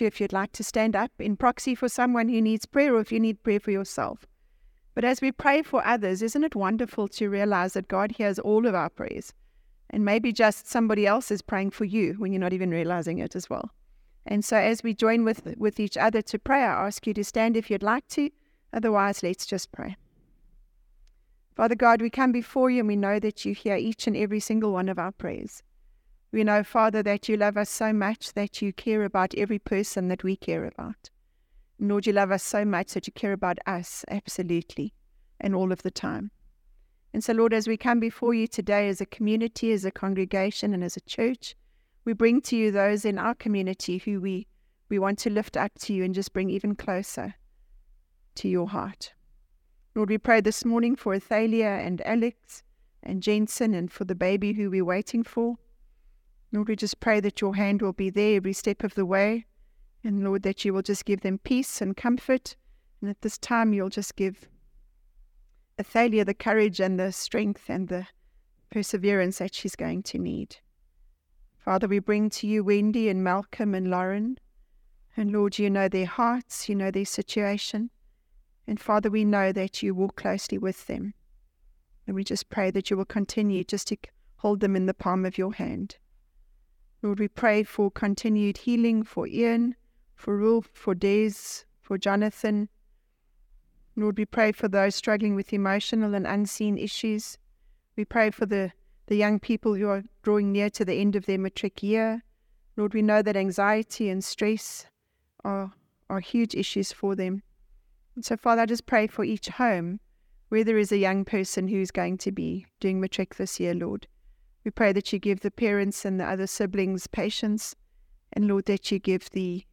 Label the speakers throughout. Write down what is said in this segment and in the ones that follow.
Speaker 1: you if you'd like to stand up in proxy for someone who needs prayer or if you need prayer for yourself. But as we pray for others, isn't it wonderful to realize that God hears all of our prayers? And maybe just somebody else is praying for you when you're not even realizing it as well. And so as we join with, with each other to pray, I ask you to stand if you'd like to. Otherwise, let's just pray. Father God, we come before you and we know that you hear each and every single one of our prayers. We know, Father, that you love us so much that you care about every person that we care about. Lord, you love us so much that you care about us absolutely and all of the time. And so, Lord, as we come before you today as a community, as a congregation, and as a church, we bring to you those in our community who we, we want to lift up to you and just bring even closer to your heart. Lord, we pray this morning for Athalia and Alex and Jensen and for the baby who we're waiting for. Lord, we just pray that your hand will be there every step of the way. And Lord, that you will just give them peace and comfort. And at this time, you'll just give Athalia the courage and the strength and the perseverance that she's going to need. Father, we bring to you Wendy and Malcolm and Lauren. And Lord, you know their hearts, you know their situation. And Father, we know that you walk closely with them. And we just pray that you will continue just to hold them in the palm of your hand. Lord, we pray for continued healing for Ian, for Rolf, for Des, for Jonathan. Lord, we pray for those struggling with emotional and unseen issues. We pray for the, the young people who are drawing near to the end of their matric year. Lord, we know that anxiety and stress are, are huge issues for them. So, Father, I just pray for each home where there is a young person who's going to be doing matric this year, Lord. We pray that you give the parents and the other siblings patience, and Lord, that you give the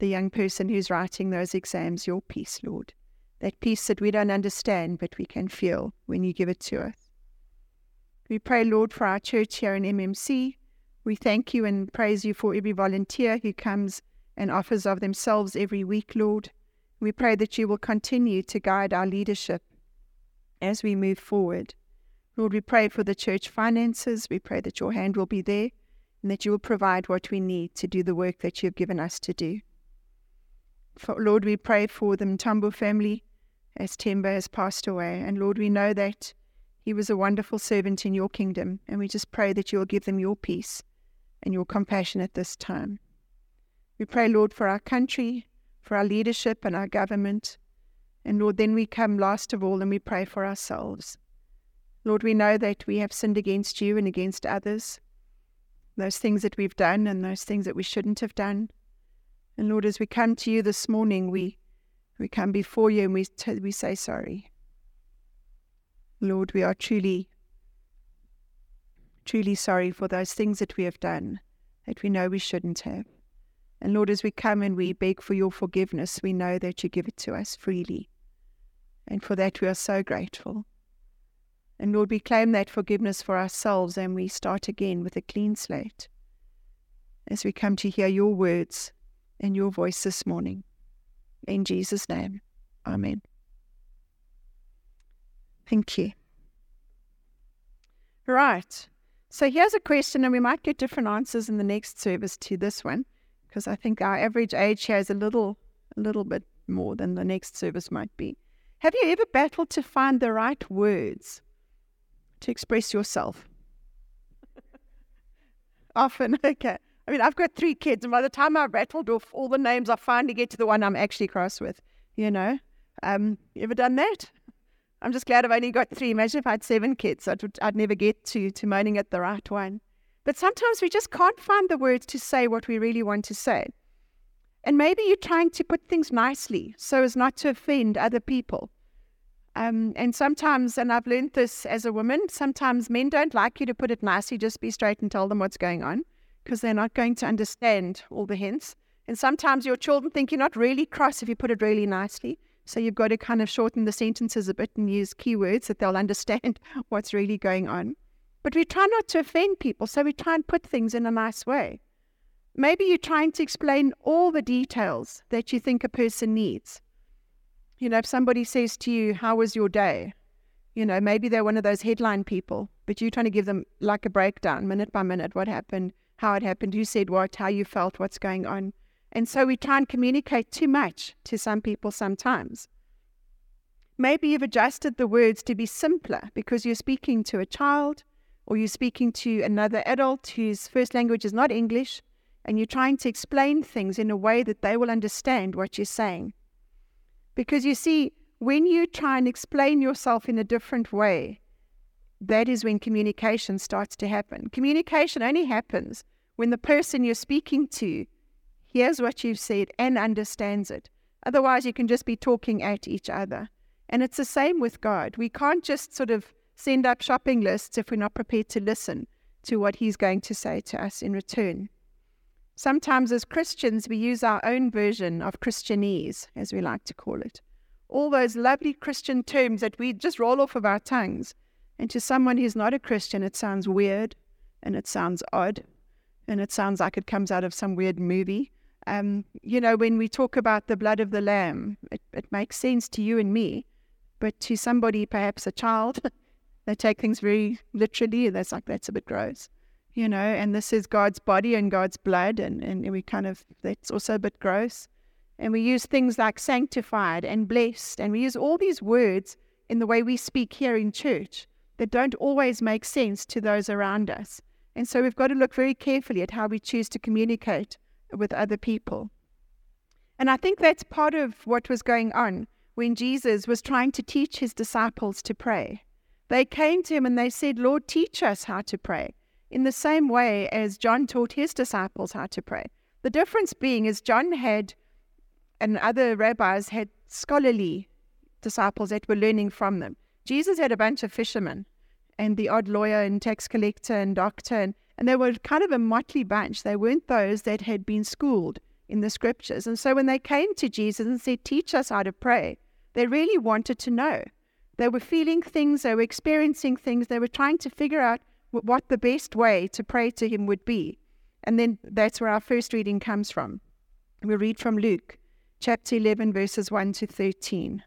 Speaker 1: the young person who's writing those exams your peace, Lord. That peace that we don't understand, but we can feel when you give it to us. We pray, Lord, for our church here in MMC. We thank you and praise you for every volunteer who comes and offers of themselves every week, Lord. We pray that you will continue to guide our leadership as we move forward. Lord, we pray for the church finances. We pray that your hand will be there and that you will provide what we need to do the work that you have given us to do. For, Lord, we pray for the Mtambo family as Temba has passed away. And Lord, we know that he was a wonderful servant in your kingdom. And we just pray that you will give them your peace and your compassion at this time. We pray, Lord, for our country, for our leadership and our government. And Lord, then we come last of all and we pray for ourselves. Lord, we know that we have sinned against you and against others, those things that we've done and those things that we shouldn't have done. And Lord, as we come to you this morning, we, we come before you and we, t- we say sorry. Lord, we are truly, truly sorry for those things that we have done that we know we shouldn't have. And Lord, as we come and we beg for your forgiveness, we know that you give it to us freely. And for that, we are so grateful. And Lord, we claim that forgiveness for ourselves and we start again with a clean slate as we come to hear your words and your voice this morning. In Jesus' name, Amen. Thank you. Right. So here's a question, and we might get different answers in the next service to this one because I think our average age here is a little, a little bit more than the next service might be. Have you ever battled to find the right words to express yourself? Often, okay. I mean, I've got three kids, and by the time I've rattled off all the names, I finally get to the one I'm actually cross with. You know, um, you ever done that? I'm just glad I've only got three. Imagine if I had seven kids, I'd, I'd never get to to moaning at the right one. But sometimes we just can't find the words to say what we really want to say. And maybe you're trying to put things nicely so as not to offend other people. Um, and sometimes, and I've learned this as a woman, sometimes men don't like you to put it nicely, just be straight and tell them what's going on because they're not going to understand all the hints. And sometimes your children think you're not really cross if you put it really nicely. So you've got to kind of shorten the sentences a bit and use keywords that they'll understand what's really going on. But we try not to offend people, so we try and put things in a nice way. Maybe you're trying to explain all the details that you think a person needs. You know, if somebody says to you, How was your day? You know, maybe they're one of those headline people, but you're trying to give them like a breakdown, minute by minute, what happened, how it happened, who said what, how you felt, what's going on. And so we try and communicate too much to some people sometimes. Maybe you've adjusted the words to be simpler because you're speaking to a child or you're speaking to another adult whose first language is not English, and you're trying to explain things in a way that they will understand what you're saying. Because you see, when you try and explain yourself in a different way, that is when communication starts to happen. Communication only happens when the person you're speaking to hears what you've said and understands it. Otherwise, you can just be talking at each other. And it's the same with God. We can't just sort of send up shopping lists if we're not prepared to listen to what He's going to say to us in return. Sometimes, as Christians, we use our own version of Christianese, as we like to call it. All those lovely Christian terms that we just roll off of our tongues. And to someone who's not a Christian, it sounds weird and it sounds odd and it sounds like it comes out of some weird movie. Um, you know, when we talk about the blood of the lamb, it, it makes sense to you and me, but to somebody, perhaps a child, they take things very literally. and that's like, that's a bit gross, you know, and this is God's body and God's blood, and, and we kind of, that's also a bit gross. And we use things like sanctified and blessed, and we use all these words in the way we speak here in church that don't always make sense to those around us. And so we've got to look very carefully at how we choose to communicate with other people. And I think that's part of what was going on when Jesus was trying to teach his disciples to pray. They came to him and they said, Lord, teach us how to pray, in the same way as John taught his disciples how to pray. The difference being is John had, and other rabbis had scholarly disciples that were learning from them. Jesus had a bunch of fishermen and the odd lawyer and tax collector and doctor, and, and they were kind of a motley bunch. They weren't those that had been schooled in the scriptures. And so when they came to Jesus and said, Teach us how to pray, they really wanted to know. They were feeling things, they were experiencing things, they were trying to figure out what the best way to pray to Him would be. And then that's where our first reading comes from. We read from Luke chapter 11, verses 1 to 13.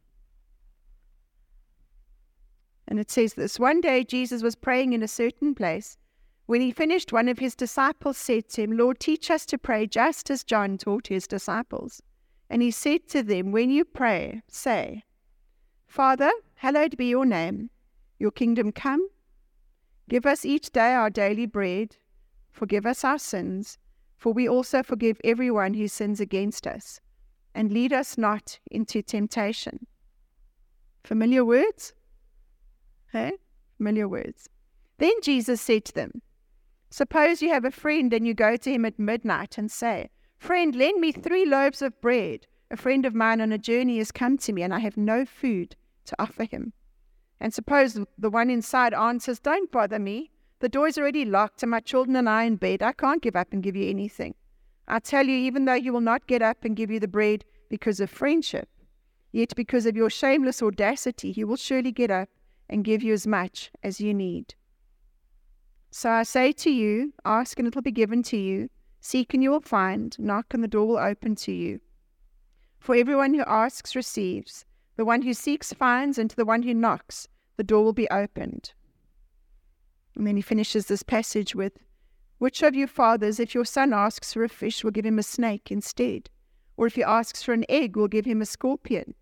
Speaker 1: And it says this One day Jesus was praying in a certain place. When he finished, one of his disciples said to him, Lord, teach us to pray just as John taught his disciples. And he said to them, When you pray, say, Father, hallowed be your name, your kingdom come. Give us each day our daily bread. Forgive us our sins, for we also forgive everyone who sins against us. And lead us not into temptation. Familiar words? Hey? Familiar words. Then Jesus said to them, Suppose you have a friend and you go to him at midnight and say, Friend, lend me three loaves of bread. A friend of mine on a journey has come to me and I have no food to offer him. And suppose the one inside answers, Don't bother me. The door's already locked and my children and I in bed. I can't give up and give you anything. I tell you, even though you will not get up and give you the bread because of friendship, yet because of your shameless audacity, he will surely get up and give you as much as you need. So I say to you, ask and it will be given to you, seek and you will find, knock and the door will open to you. For everyone who asks receives, the one who seeks finds, and to the one who knocks, the door will be opened. And then he finishes this passage with, Which of you fathers, if your son asks for a fish, will give him a snake instead? Or if he asks for an egg, will give him a scorpion?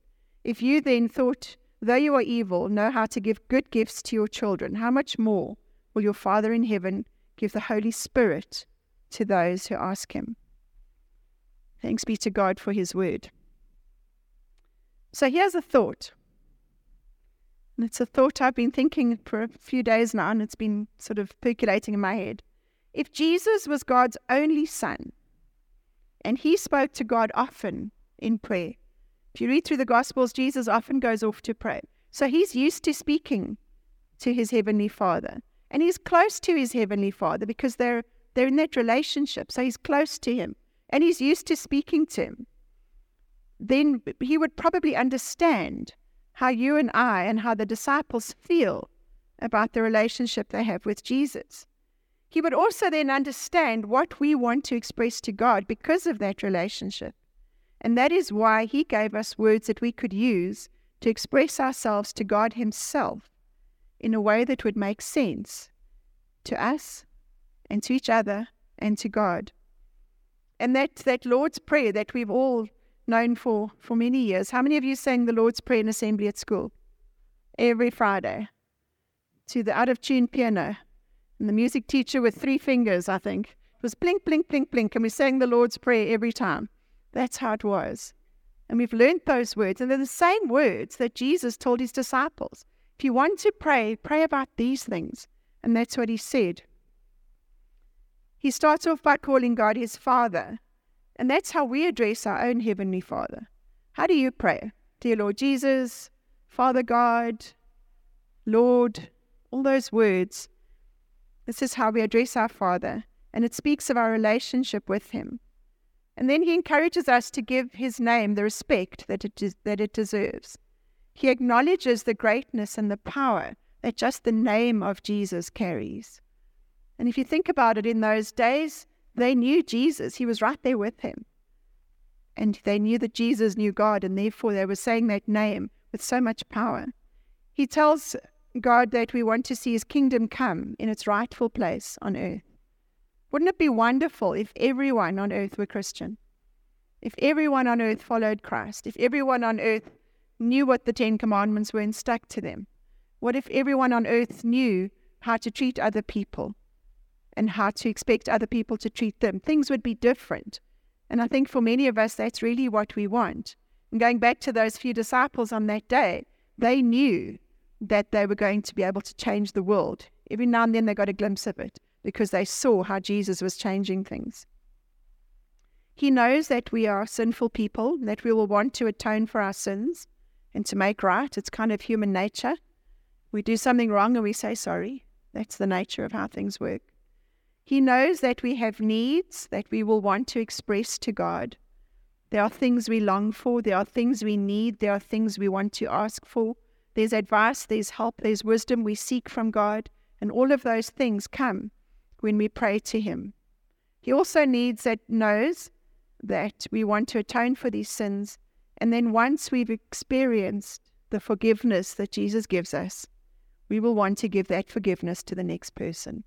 Speaker 1: If you then thought Though you are evil, know how to give good gifts to your children. How much more will your Father in heaven give the Holy Spirit to those who ask him? Thanks be to God for his word. So here's a thought. It's a thought I've been thinking for a few days now, and it's been sort of percolating in my head. If Jesus was God's only son, and he spoke to God often in prayer, if you read through the Gospels, Jesus often goes off to pray. So he's used to speaking to his heavenly Father. And he's close to his heavenly Father because they're they're in that relationship. So he's close to him. And he's used to speaking to him. Then he would probably understand how you and I and how the disciples feel about the relationship they have with Jesus. He would also then understand what we want to express to God because of that relationship. And that is why He gave us words that we could use to express ourselves to God Himself in a way that would make sense to us and to each other and to God. And that, that Lord's Prayer that we've all known for, for many years. How many of you sang the Lord's Prayer in assembly at school? Every Friday. To the out of tune piano. And the music teacher with three fingers, I think. It was blink, blink, blink, blink. And we sang the Lord's Prayer every time. That's how it was. And we've learned those words. And they're the same words that Jesus told his disciples. If you want to pray, pray about these things. And that's what he said. He starts off by calling God his Father. And that's how we address our own Heavenly Father. How do you pray? Dear Lord Jesus, Father God, Lord, all those words. This is how we address our Father, and it speaks of our relationship with Him. And then He encourages us to give His name the respect that it, des- that it deserves. He acknowledges the greatness and the power that just the name of Jesus carries. And if you think about it, in those days, they knew Jesus. He was right there with him. And they knew that Jesus knew God, and therefore they were saying that name with so much power. He tells God that we want to see his kingdom come in its rightful place on earth. Wouldn't it be wonderful if everyone on earth were Christian? If everyone on earth followed Christ? If everyone on earth knew what the Ten Commandments were and stuck to them? What if everyone on earth knew how to treat other people? And how to expect other people to treat them. Things would be different. And I think for many of us, that's really what we want. And going back to those few disciples on that day, they knew that they were going to be able to change the world. Every now and then they got a glimpse of it because they saw how Jesus was changing things. He knows that we are sinful people, that we will want to atone for our sins and to make right. It's kind of human nature. We do something wrong and we say sorry. That's the nature of how things work. He knows that we have needs that we will want to express to God. There are things we long for, there are things we need, there are things we want to ask for. There's advice, there's help, there's wisdom we seek from God, and all of those things come when we pray to Him. He also needs that knows that we want to atone for these sins, and then once we've experienced the forgiveness that Jesus gives us, we will want to give that forgiveness to the next person.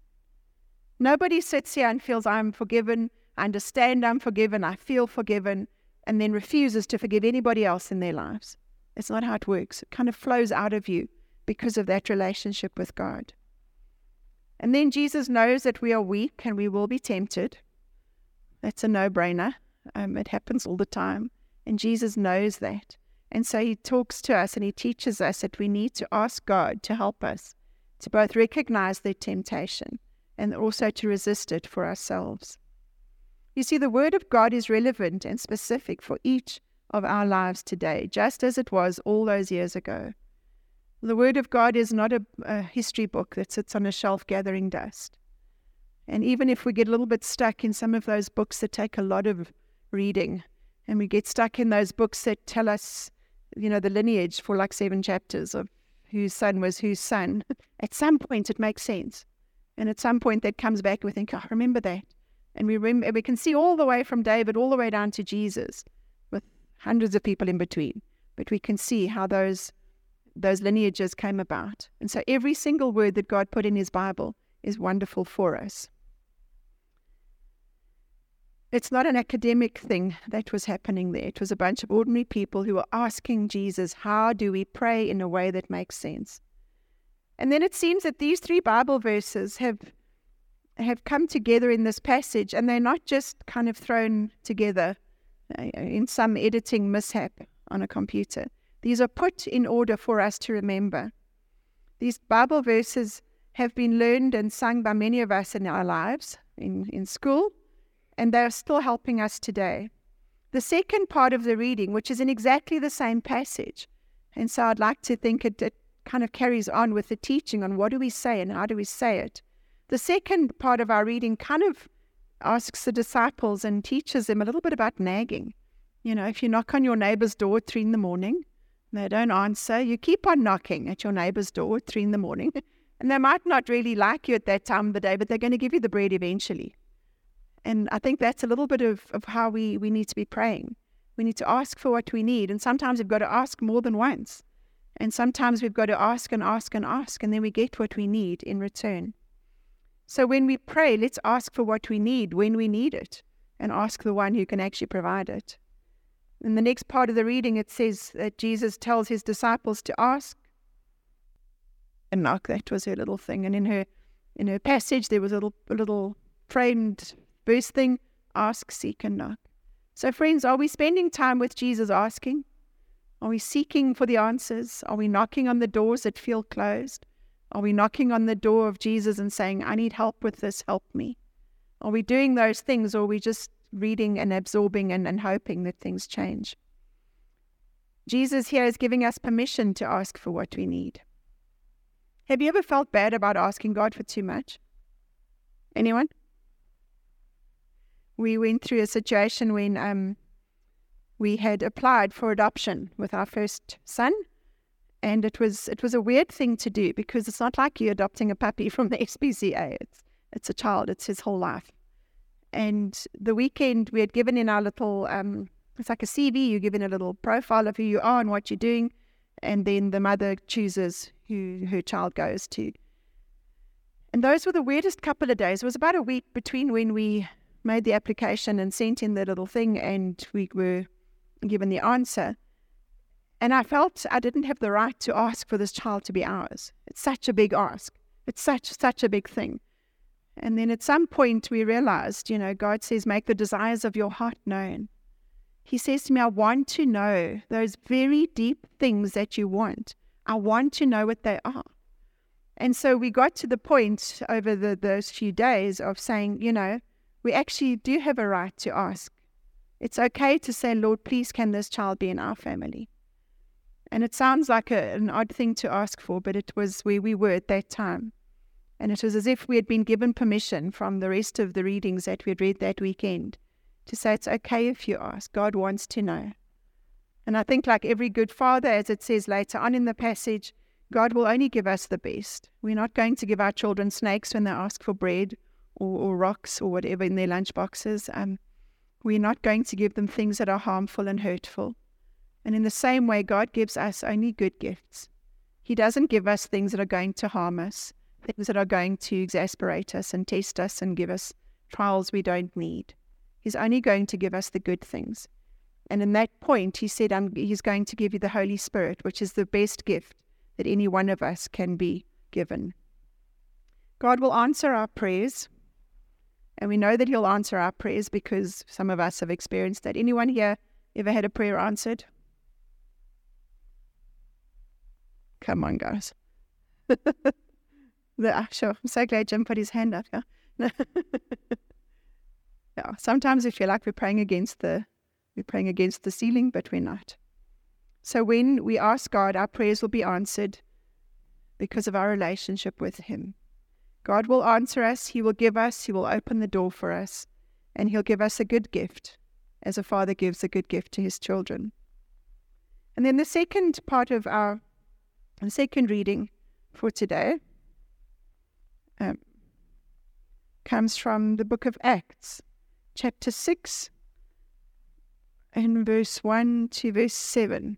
Speaker 1: Nobody sits here and feels I'm forgiven, I understand I'm forgiven, I feel forgiven, and then refuses to forgive anybody else in their lives. It's not how it works. It kind of flows out of you because of that relationship with God. And then Jesus knows that we are weak and we will be tempted. That's a no brainer. Um, it happens all the time. And Jesus knows that. And so he talks to us and he teaches us that we need to ask God to help us to both recognize the temptation and also to resist it for ourselves. You see, the Word of God is relevant and specific for each of our lives today, just as it was all those years ago. The Word of God is not a, a, history book that sits on a shelf gathering dust. And even if we get a little bit stuck in some of those books that take a lot of reading, and we get stuck in those books that tell us, you know, the lineage for like seven chapters of whose son was whose son, at some point it makes sense. And at some point that comes back, and we think, oh, remember that. And we, rem- we can see all the way from David all the way down to Jesus with hundreds of people in between. But we can see how those, those lineages came about. And so every single word that God put in his Bible is wonderful for us. It's not an academic thing that was happening there. It was a bunch of ordinary people who were asking Jesus, How do we pray in a way that makes sense? And then it seems that these three Bible verses have have come together in this passage, and they're not just kind of thrown together uh, in some editing mishap on a computer. These are put in order for us to remember. These Bible verses have been learned and sung by many of us in our lives in, in school, and they are still helping us today. The second part of the reading, which is in exactly the same passage, and so I'd like to think it, it kind of carries on with the teaching on what do we say and how do we say it. The second part of our reading kind of asks the disciples and teaches them a little bit about nagging. You know, if you knock on your neighbor's door at three in the morning, and they don't answer, you keep on knocking at your neighbor's door at three in the morning. And they might not really like you at that time of the day, but they're going to give you the bread eventually. And I think that's a little bit of, of how we, we need to be praying. We need to ask for what we need. And sometimes we've got to ask more than once. And sometimes we've got to ask and ask and ask, and then we get what we need in return. So when we pray, let's ask for what we need when we need it. and ask the one who can actually provide it. In the next part of the reading, it says that Jesus tells his disciples to ask and knock. That was her little thing. And in her in her passage, there was a little, a little framed verse thing ask, seek, and knock. So, friends, are we spending time with Jesus asking? Are we seeking for the answers? Are we knocking on the doors that feel closed? Are we knocking on the door of Jesus and saying, I need help with this, help me? Are we doing those things or are we just reading and absorbing and, and hoping that things change? Jesus here is giving us permission to ask for what we need. Have you ever felt bad about asking God for too much? Anyone? We went through a situation when um, we had applied for adoption with our first son and it was it was a weird thing to do because it's not like you adopting a puppy from the SPCA. It's it's a child. It's his whole life. And the weekend we had given in our little um, it's like a CV. You give in a little profile of who you are and what you're doing, and then the mother chooses who her child goes to. And those were the weirdest couple of days. It was about a week between when we made the application and sent in the little thing and we were given the answer. And I felt I didn't have the right to ask for this child to be ours. It's such a big ask. It's such such a big thing. And then at some point we realized, you know, God says, make the desires of your heart known. He says to me, I want to know those very deep things that you want. I want to know what they are. And so we got to the point over the, those few days of saying, you know, we actually do have a right to ask. It's okay to say, Lord, please, can this child be in our family? And it sounds like a, an odd thing to ask for, but it was where we were at that time. And it was as if we had been given permission from the rest of the readings that we had read that weekend to say it's okay if you ask. God wants to know. And I think, like every good father, as it says later on in the passage, God will only give us the best. We're not going to give our children snakes when they ask for bread or, or rocks or whatever in their lunch boxes. Um, we're not going to give them things that are harmful and hurtful. And in the same way, God gives us only good gifts. He doesn't give us things that are going to harm us, things that are going to exasperate us and test us and give us trials we don't need. He's only going to give us the good things. And in that point, he said, He's going to give you the Holy Spirit, which is the best gift that any one of us can be given. God will answer our prayers. And we know that He'll answer our prayers because some of us have experienced that. Anyone here ever had a prayer answered? Come on, guys. the, sure. I'm so glad Jim put his hand up. Yeah. yeah. Sometimes we feel like we're praying against the we're praying against the ceiling, but we're not. So when we ask God, our prayers will be answered because of our relationship with Him. God will answer us, He will give us, He will open the door for us, and He'll give us a good gift, as a father gives a good gift to his children. And then the second part of our second reading for today um, comes from the book of Acts, chapter 6, and verse 1 to verse 7.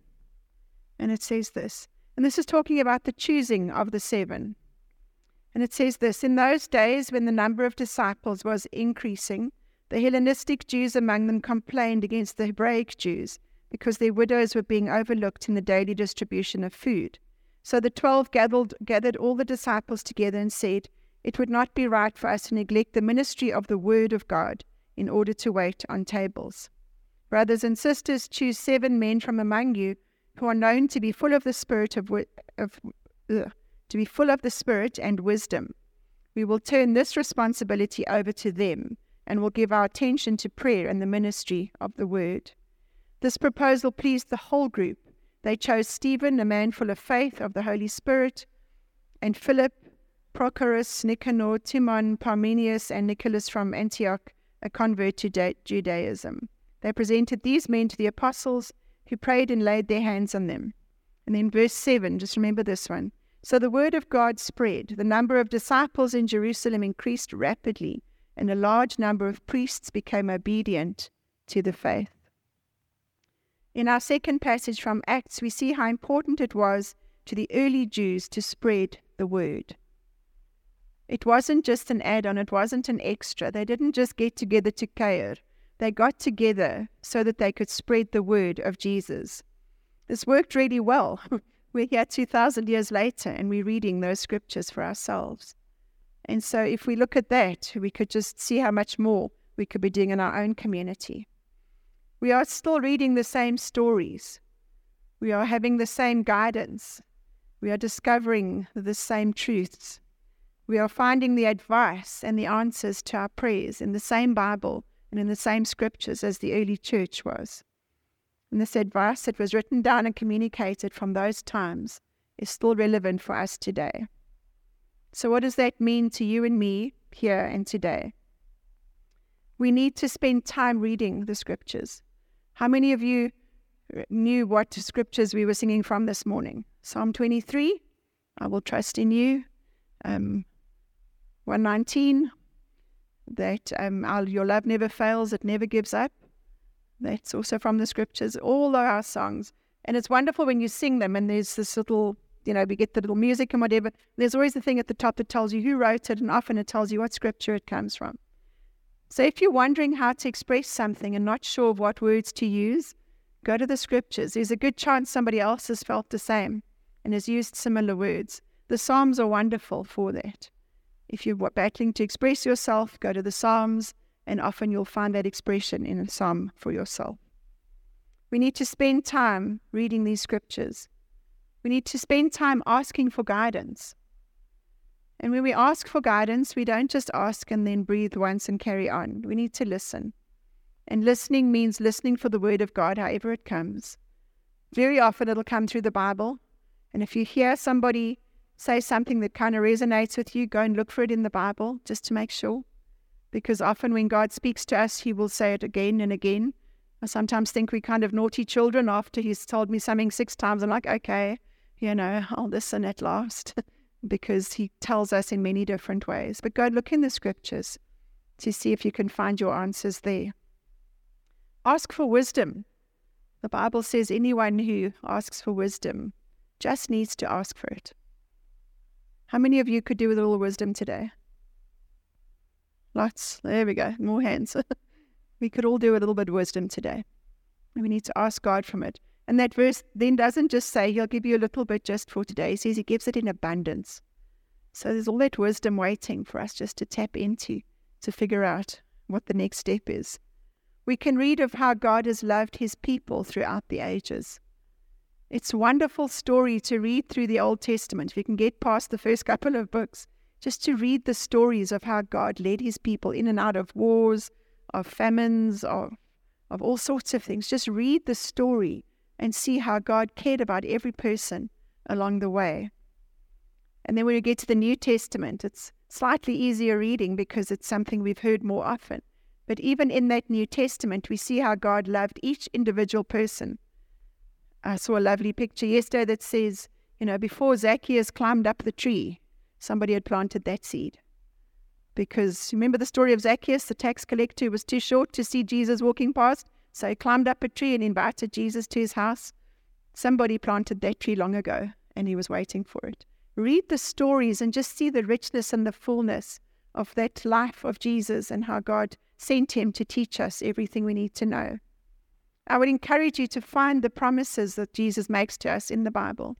Speaker 1: And it says this, and this is talking about the choosing of the seven. And it says this In those days, when the number of disciples was increasing, the Hellenistic Jews among them complained against the Hebraic Jews because their widows were being overlooked in the daily distribution of food. So the twelve gathered, gathered all the disciples together and said, It would not be right for us to neglect the ministry of the Word of God in order to wait on tables. Brothers and sisters, choose seven men from among you who are known to be full of the spirit of, of ugh, to be full of the spirit and wisdom. We will turn this responsibility over to them and will give our attention to prayer and the ministry of the word. This proposal pleased the whole group they chose Stephen, a man full of faith of the Holy Spirit, and Philip, Prochorus, Nicanor, Timon, Parmenius, and Nicholas from Antioch, a convert to Judaism. They presented these men to the apostles, who prayed and laid their hands on them. And then verse 7, just remember this one. So the word of God spread. The number of disciples in Jerusalem increased rapidly, and a large number of priests became obedient to the faith. In our second passage from Acts, we see how important it was to the early Jews to spread the word. It wasn't just an add on, it wasn't an extra. They didn't just get together to care they got together so that they could spread the word of Jesus. This worked really well. we're here 2,000 years later and we're reading those scriptures for ourselves. And so, if we look at that, we could just see how much more we could be doing in our own community. We are still reading the same stories. We are having the same guidance. We are discovering the same truths. We are finding the advice and the answers to our prayers in the same Bible and in the same scriptures as the early church was. And this advice that was written down and communicated from those times is still relevant for us today. So, what does that mean to you and me here and today? We need to spend time reading the scriptures. How many of you knew what scriptures we were singing from this morning? Psalm 23, I will trust in you. Um, 119, that um, our, your love never fails, it never gives up. That's also from the scriptures, all our songs. And it's wonderful when you sing them and there's this little, you know, we get the little music and whatever. There's always the thing at the top that tells you who wrote it, and often it tells you what scripture it comes from. So if you're wondering how to express something and not sure of what words to use, go to the scriptures. There's a good chance somebody else has felt the same and has used similar words. The Psalms are wonderful for that. If you're battling to express yourself, go to the Psalms and often you'll find that expression in a psalm for yourself. We need to spend time reading these scriptures. We need to spend time asking for guidance. And when we ask for guidance, we don't just ask and then breathe once and carry on. We need to listen. And listening means listening for the word of God, however it comes. Very often it'll come through the Bible. And if you hear somebody say something that kind of resonates with you, go and look for it in the Bible just to make sure because often when God speaks to us, He will say it again and again. I sometimes think we kind of naughty children after He's told me something six times. I'm like, okay, you know, I'll listen at last because He tells us in many different ways. But go look in the scriptures to see if you can find your answers there. Ask for wisdom. The Bible says anyone who asks for wisdom just needs to ask for it. How many of you could do with a little wisdom today? Lots. There we go. More hands. we could all do a little bit of wisdom today. We need to ask God from it. And that verse then doesn't just say He'll give you a little bit just for today. He says He gives it in abundance. So there's all that wisdom waiting for us just to tap into to figure out what the next step is. We can read of how God has loved His people throughout the ages. It's a wonderful story to read through the Old Testament. If you can get past the first couple of books, just to read the stories of how God led his people in and out of wars, of famines, of, of all sorts of things. Just read the story and see how God cared about every person along the way. And then when you get to the New Testament, it's slightly easier reading because it's something we've heard more often. But even in that New Testament, we see how God loved each individual person. I saw a lovely picture yesterday that says, you know, before Zacchaeus climbed up the tree, somebody had planted that seed. Because remember the story of Zacchaeus, the tax collector, was too short to see Jesus walking past, so he climbed up a tree and invited Jesus to his house. Somebody planted that tree long ago, and he was waiting for it. Read the stories and just see the richness and the fullness of that life of Jesus and how God sent him to teach us everything we need to know. I would encourage you to find the promises that Jesus makes to us in the Bible.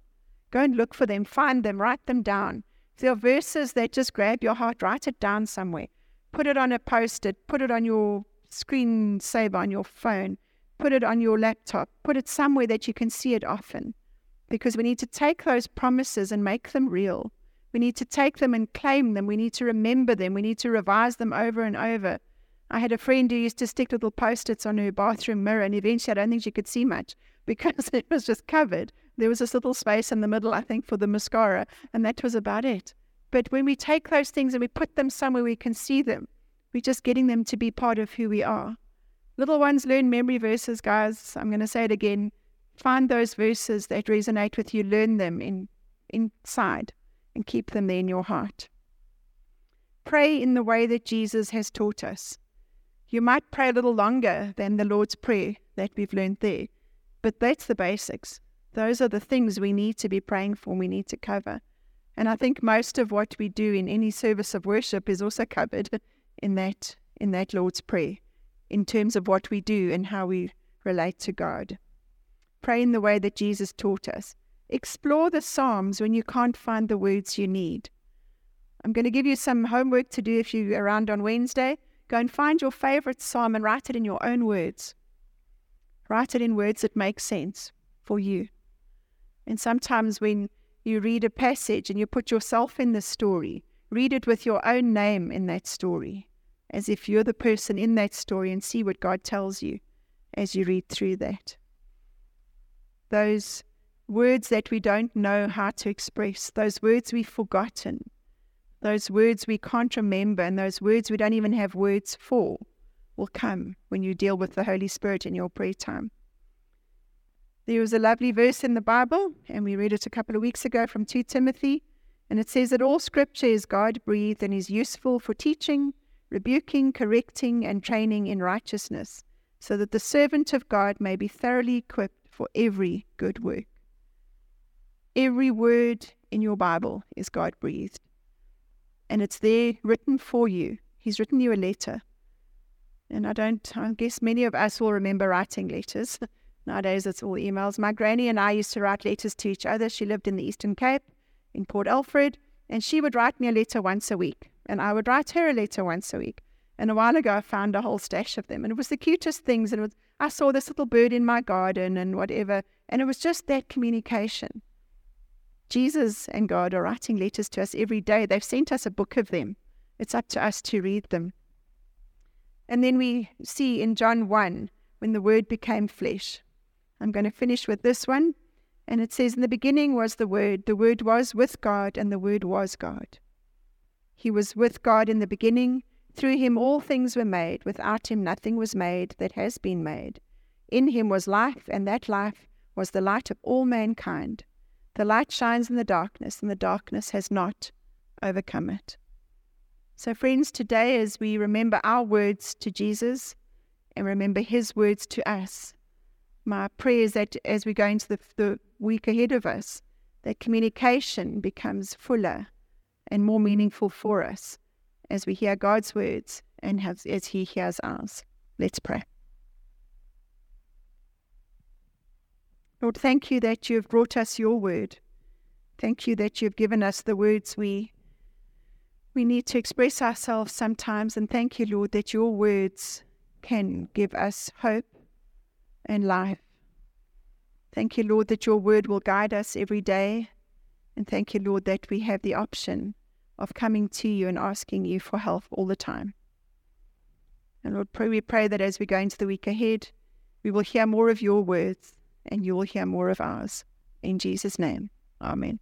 Speaker 1: Go and look for them, find them, write them down. There are verses that just grab your heart, write it down somewhere. Put it on a post it, put it on your screen saver on your phone, put it on your laptop, put it somewhere that you can see it often. Because we need to take those promises and make them real. We need to take them and claim them. We need to remember them. We need to revise them over and over. I had a friend who used to stick little post its on her bathroom mirror, and eventually I don't think she could see much because it was just covered there was this little space in the middle, I think, for the mascara, and that was about it. But when we take those things and we put them somewhere we can see them, we're just getting them to be part of who we are. Little ones learn memory verses, guys. I'm going to say it again. Find those verses that resonate with you, learn them in, inside, and keep them there in your heart. Pray in the way that Jesus has taught us. You might pray a little longer than the Lord's Prayer that we've learned there, but that's the basics. Those are the things we need to be praying for, we need to cover. And I think most of what we do in any service of worship is also covered in that in that Lord's Prayer. in terms of what we do and how we relate to God. Pray in the way that Jesus taught us. Explore the Psalms when you can't find the words you need. I'm going to give you some homework to do if you're around on Wednesday. Go and find your favorite psalm and write it in your own words. Write it in words that make sense for you. And sometimes when you read a passage and you put yourself in the story, read it with your own name in that story, as if you're the person in that story, and see what God tells you as you read through that. Those words that we don't know how to express, those words we've forgotten, those words we can't remember, and those words we don't even have words for will come when you deal with the Holy Spirit in your prayer time. There was a lovely verse in the Bible, and we read it a couple of weeks ago from 2 Timothy, and it says that all scripture is God breathed and is useful for teaching, rebuking, correcting, and training in righteousness, so that the servant of God may be thoroughly equipped for every good work. Every word in your Bible is God breathed, and it's there written for you. He's written you a letter. And I don't, I guess many of us will remember writing letters. Nowadays it's all emails. My granny and I used to write letters to each other. She lived in the Eastern Cape in Port Alfred, and she would write me a letter once a week, and I would write her a letter once a week. And a while ago, I found a whole stash of them, and it was the cutest things. And was, I saw this little bird in my garden and whatever, and it was just that communication. Jesus and God are writing letters to us every day. They've sent us a book of them. It's up to us to read them. And then we see in John 1 when the Word became flesh. I'm going to finish with this one. And it says, In the beginning was the Word. The Word was with God, and the Word was God. He was with God in the beginning. Through him all things were made. Without him nothing was made that has been made. In him was life, and that life was the light of all mankind. The light shines in the darkness, and the darkness has not overcome it. So, friends, today as we remember our words to Jesus and remember his words to us, my prayer is that as we go into the, the week ahead of us, that communication becomes fuller and more meaningful for us as we hear God's words and have, as He hears ours. Let's pray. Lord, thank you that you have brought us your word. Thank you that you've given us the words we we need to express ourselves sometimes. And thank you, Lord, that your words can give us hope and life. Thank you, Lord, that your word will guide us every day. And thank you, Lord, that we have the option of coming to you and asking you for help all the time. And Lord, pray, we pray that as we go into the week ahead, we will hear more of your words and you will hear more of ours. In Jesus' name, Amen.